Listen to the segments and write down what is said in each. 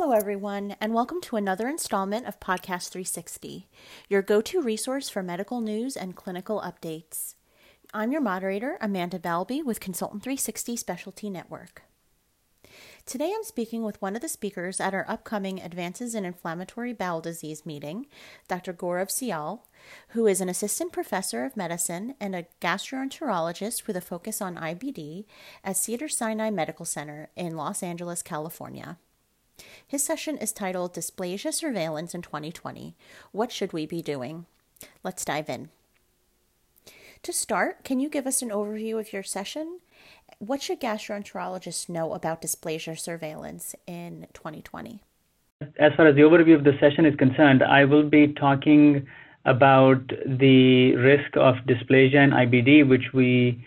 Hello, everyone, and welcome to another installment of Podcast 360, your go to resource for medical news and clinical updates. I'm your moderator, Amanda Balby with Consultant 360 Specialty Network. Today I'm speaking with one of the speakers at our upcoming Advances in Inflammatory Bowel Disease meeting, Dr. Gaurav Syal, who is an assistant professor of medicine and a gastroenterologist with a focus on IBD at Cedar Sinai Medical Center in Los Angeles, California. His session is titled Dysplasia Surveillance in 2020 What Should We Be Doing? Let's dive in. To start, can you give us an overview of your session? What should gastroenterologists know about dysplasia surveillance in 2020? As far as the overview of the session is concerned, I will be talking about the risk of dysplasia and IBD, which we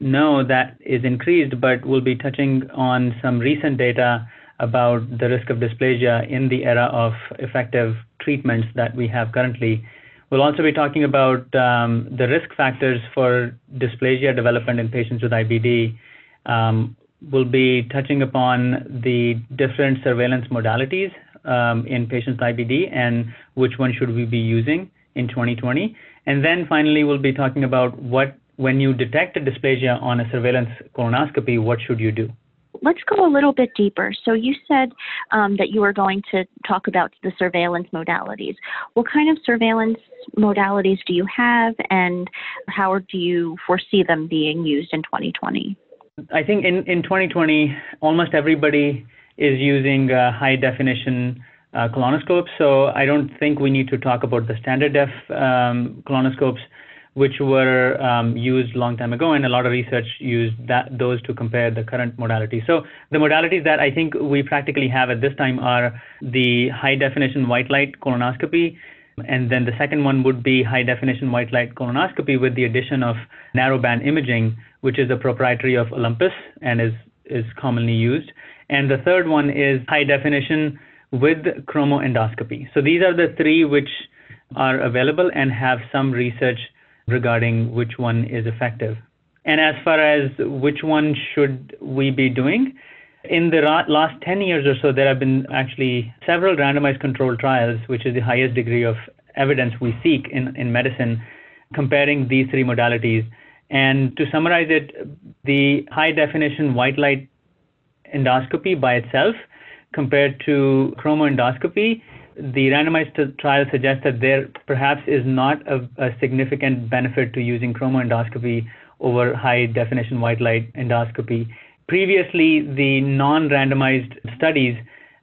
know that is increased, but we'll be touching on some recent data about the risk of dysplasia in the era of effective treatments that we have currently. We'll also be talking about um, the risk factors for dysplasia development in patients with IBD. Um, we'll be touching upon the different surveillance modalities um, in patients with IBD and which one should we be using in 2020. And then finally, we'll be talking about what, when you detect a dysplasia on a surveillance colonoscopy, what should you do? Let's go a little bit deeper. So you said um, that you were going to talk about the surveillance modalities. What kind of surveillance modalities do you have, and how do you foresee them being used in 2020? I think in, in 2020, almost everybody is using uh, high definition uh, colonoscopes. So I don't think we need to talk about the standard def um, colonoscopes which were um, used long time ago, and a lot of research used that those to compare the current modalities. So the modalities that I think we practically have at this time are the high definition white light colonoscopy, and then the second one would be high definition white light colonoscopy with the addition of narrowband imaging, which is a proprietary of Olympus and is is commonly used. And the third one is high definition with chromoendoscopy. So these are the three which are available and have some research regarding which one is effective. And as far as which one should we be doing, in the last 10 years or so, there have been actually several randomized controlled trials, which is the highest degree of evidence we seek in, in medicine, comparing these three modalities. And to summarize it, the high definition white light endoscopy by itself compared to chromoendoscopy the randomized trial suggests that there perhaps is not a, a significant benefit to using chromoendoscopy over high definition white light endoscopy. Previously, the non randomized studies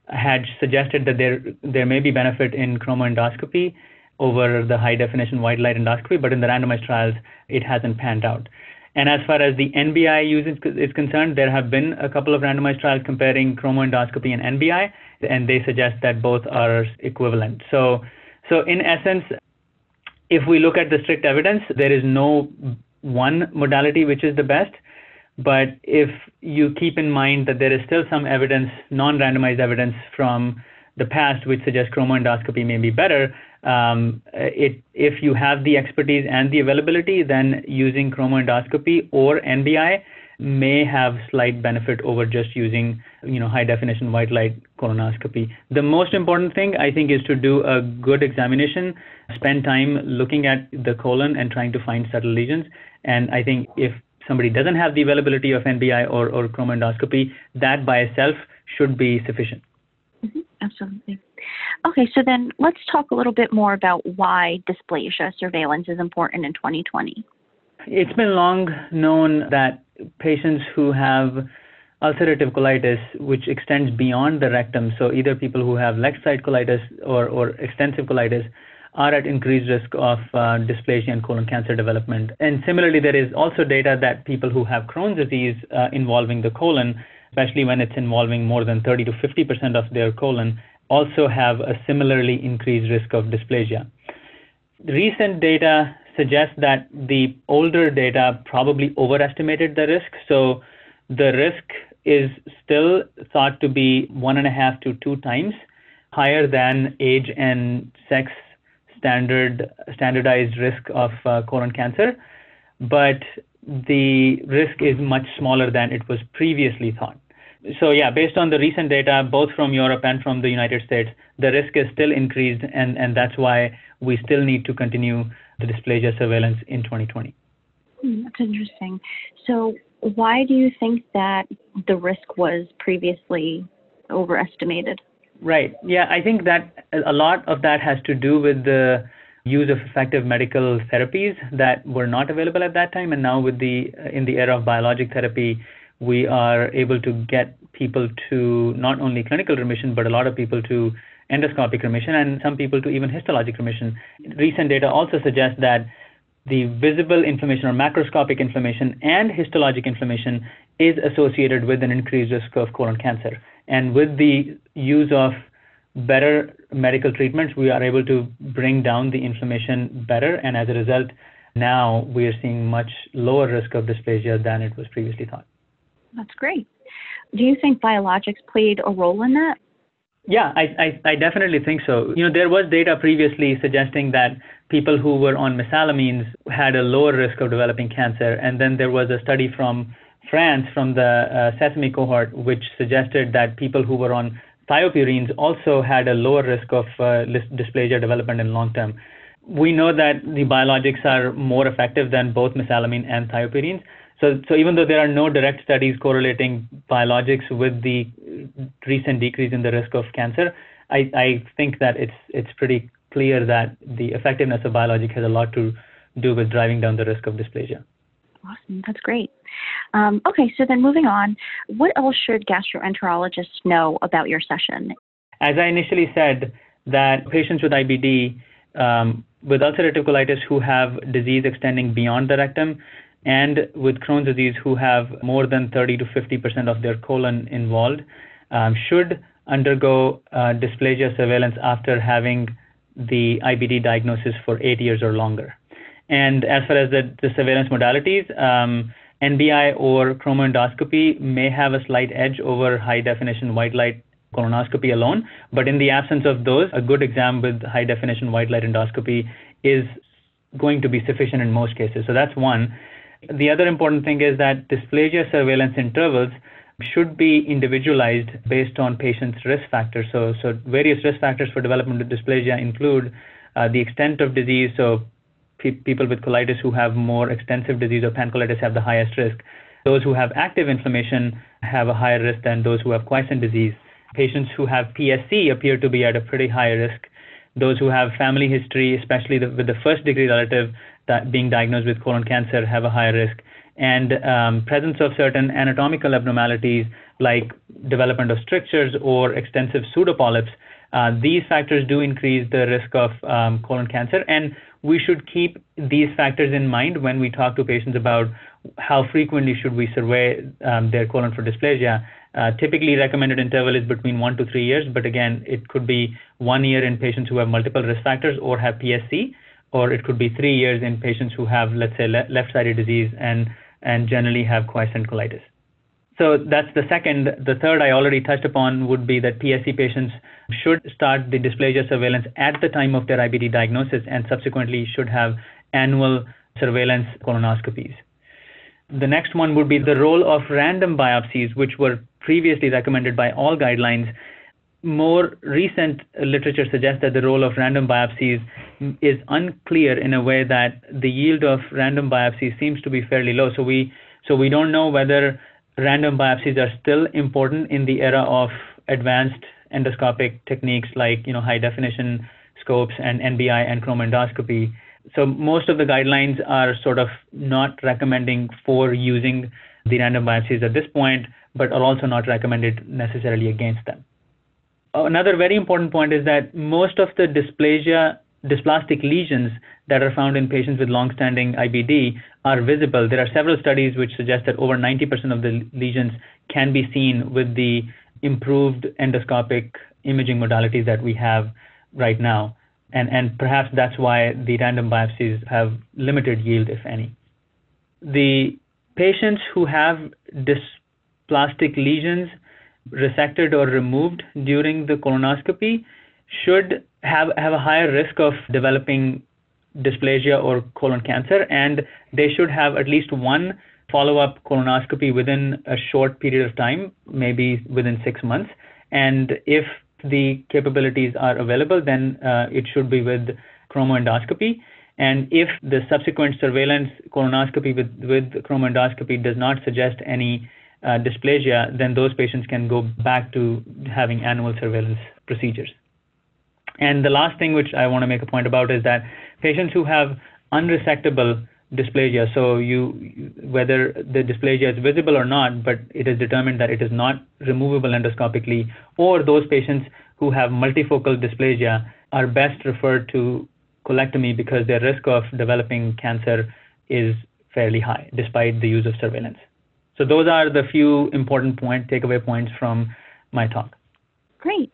had suggested that there, there may be benefit in chromoendoscopy over the high definition white light endoscopy, but in the randomized trials, it hasn't panned out. And as far as the NBI use is, concerned, there have been a couple of randomized trials comparing chromoendoscopy and NBI, and they suggest that both are equivalent. So, so in essence, if we look at the strict evidence, there is no one modality which is the best. But if you keep in mind that there is still some evidence, non-randomized evidence from the past which suggests chromoendoscopy may be better, um, it, if you have the expertise and the availability, then using chromoendoscopy or NBI may have slight benefit over just using you know high definition white light colonoscopy. The most important thing i think is to do a good examination spend time looking at the colon and trying to find subtle lesions. And i think if somebody doesn't have the availability of nbi or, or chromoendoscopy that by itself should be sufficient absolutely Okay, so then let's talk a little bit more about why dysplasia surveillance is important in 2020. It's been long known that patients who have ulcerative colitis, which extends beyond the rectum, so either people who have left side colitis or, or extensive colitis, are at increased risk of uh, dysplasia and colon cancer development. And similarly, there is also data that people who have Crohn's disease uh, involving the colon, especially when it's involving more than 30 to 50% of their colon, also have a similarly increased risk of dysplasia. Recent data suggests that the older data probably overestimated the risk. So the risk is still thought to be one and a half to two times higher than age and sex standard standardized risk of uh, colon cancer, but the risk is much smaller than it was previously thought. So yeah, based on the recent data, both from Europe and from the United States, the risk is still increased, and, and that's why we still need to continue the dysplasia surveillance in 2020. Hmm, that's interesting. So why do you think that the risk was previously overestimated? Right. Yeah, I think that a lot of that has to do with the use of effective medical therapies that were not available at that time, and now with the in the era of biologic therapy, we are able to get people to not only clinical remission, but a lot of people to endoscopic remission, and some people to even histologic remission. Recent data also suggests that the visible inflammation or macroscopic inflammation and histologic inflammation is associated with an increased risk of colon cancer. And with the use of better medical treatments, we are able to bring down the inflammation better. And as a result, now we are seeing much lower risk of dysplasia than it was previously thought. That's great. Do you think biologics played a role in that? Yeah, I, I, I, definitely think so. You know, there was data previously suggesting that people who were on mesalamines had a lower risk of developing cancer. And then there was a study from France, from the uh, CESAME cohort, which suggested that people who were on thiopurines also had a lower risk of uh, dysplasia development in long term. We know that the biologics are more effective than both mesalamine and thiopurines. So, so even though there are no direct studies correlating biologics with the recent decrease in the risk of cancer, I, I think that it's it's pretty clear that the effectiveness of biologic has a lot to do with driving down the risk of dysplasia. Awesome, that's great. Um, okay, so then moving on, what else should gastroenterologists know about your session? As I initially said, that patients with IBD um, with ulcerative colitis who have disease extending beyond the rectum and with Crohn's disease who have more than 30 to 50% of their colon involved um, should undergo uh, dysplasia surveillance after having the IBD diagnosis for eight years or longer. And as far as the, the surveillance modalities, um, NBI or chromoendoscopy may have a slight edge over high definition white light colonoscopy alone. But in the absence of those, a good exam with high definition white light endoscopy is going to be sufficient in most cases. So that's one. The other important thing is that dysplasia surveillance intervals should be individualized based on patients' risk factors. So, so various risk factors for development of dysplasia include uh, the extent of disease. So, pe- people with colitis who have more extensive disease or pancolitis have the highest risk. Those who have active inflammation have a higher risk than those who have quiescent disease. Patients who have PSC appear to be at a pretty high risk. Those who have family history, especially the, with the first degree relative that being diagnosed with colon cancer, have a higher risk. And um, presence of certain anatomical abnormalities like development of strictures or extensive pseudopolyps, these factors do increase the risk of um, colon cancer. And we should keep these factors in mind when we talk to patients about how frequently should we survey um, their colon for dysplasia. Uh, typically recommended interval is between one to three years, but again, it could be one year in patients who have multiple risk factors or have PSC, or it could be three years in patients who have, let's say, le- left-sided disease and and generally have quiescent colitis. So that's the second. The third I already touched upon would be that PSC patients should start the dysplasia surveillance at the time of their IBD diagnosis and subsequently should have annual surveillance colonoscopies. The next one would be the role of random biopsies, which were previously recommended by all guidelines. More recent literature suggests that the role of random biopsies is unclear in a way that the yield of random biopsies seems to be fairly low. So we so we don't know whether random biopsies are still important in the era of advanced endoscopic techniques like you know high definition scopes and NBI and chromoendoscopy. So most of the guidelines are sort of not recommending for using the random biopsies at this point, but are also not recommended necessarily against them. Another very important point is that most of the dysplasia dysplastic lesions that are found in patients with long-standing IBD are visible. There are several studies which suggest that over 90% of the lesions can be seen with the improved endoscopic imaging modalities that we have right now. And, and perhaps that's why the random biopsies have limited yield, if any. The patients who have dysplastic lesions resected or removed during the colonoscopy should have, have a higher risk of developing dysplasia or colon cancer, and they should have at least one follow up colonoscopy within a short period of time, maybe within six months. And if the capabilities are available, then uh, it should be with chromoendoscopy. And if the subsequent surveillance colonoscopy with, with chromoendoscopy does not suggest any uh, dysplasia, then those patients can go back to having annual surveillance procedures. And the last thing which I want to make a point about is that patients who have unresectable dysplasia, so you whether the dysplasia is visible or not, but it is determined that it is not removable endoscopically, or those patients who have multifocal dysplasia are best referred to colectomy because their risk of developing cancer is fairly high despite the use of surveillance. So those are the few important point takeaway points from my talk. Great.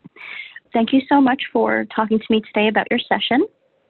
Thank you so much for talking to me today about your session.